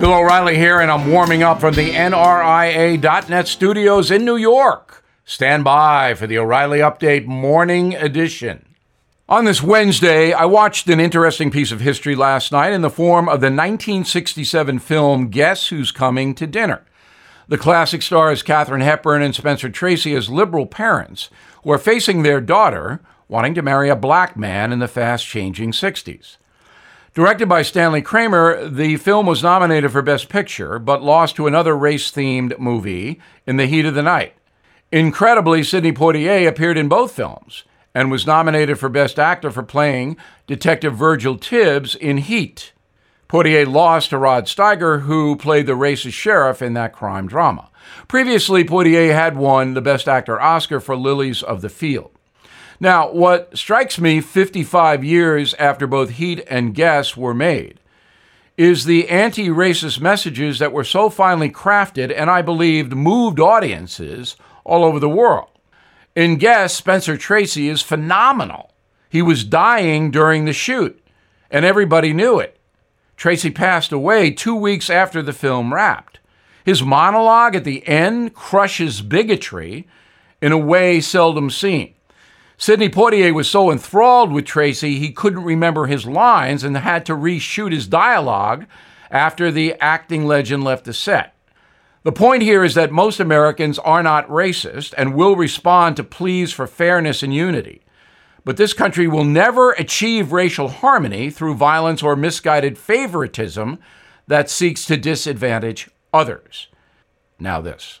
Bill O'Reilly here, and I'm warming up from the NRIA.net studios in New York. Stand by for the O'Reilly Update Morning Edition. On this Wednesday, I watched an interesting piece of history last night in the form of the 1967 film Guess Who's Coming to Dinner. The classic stars Katharine Hepburn and Spencer Tracy as liberal parents who are facing their daughter wanting to marry a black man in the fast changing 60s. Directed by Stanley Kramer, the film was nominated for Best Picture, but lost to another race themed movie, In the Heat of the Night. Incredibly, Sidney Poitier appeared in both films and was nominated for Best Actor for playing Detective Virgil Tibbs in Heat. Poitier lost to Rod Steiger, who played the racist sheriff in that crime drama. Previously, Poitier had won the Best Actor Oscar for Lilies of the Field. Now, what strikes me 55 years after both Heat and Guess were made is the anti racist messages that were so finely crafted and I believed moved audiences all over the world. In Guess, Spencer Tracy is phenomenal. He was dying during the shoot, and everybody knew it. Tracy passed away two weeks after the film wrapped. His monologue at the end crushes bigotry in a way seldom seen. Sidney Poitier was so enthralled with Tracy he couldn't remember his lines and had to reshoot his dialogue after the acting legend left the set. The point here is that most Americans are not racist and will respond to pleas for fairness and unity. But this country will never achieve racial harmony through violence or misguided favoritism that seeks to disadvantage others. Now, this.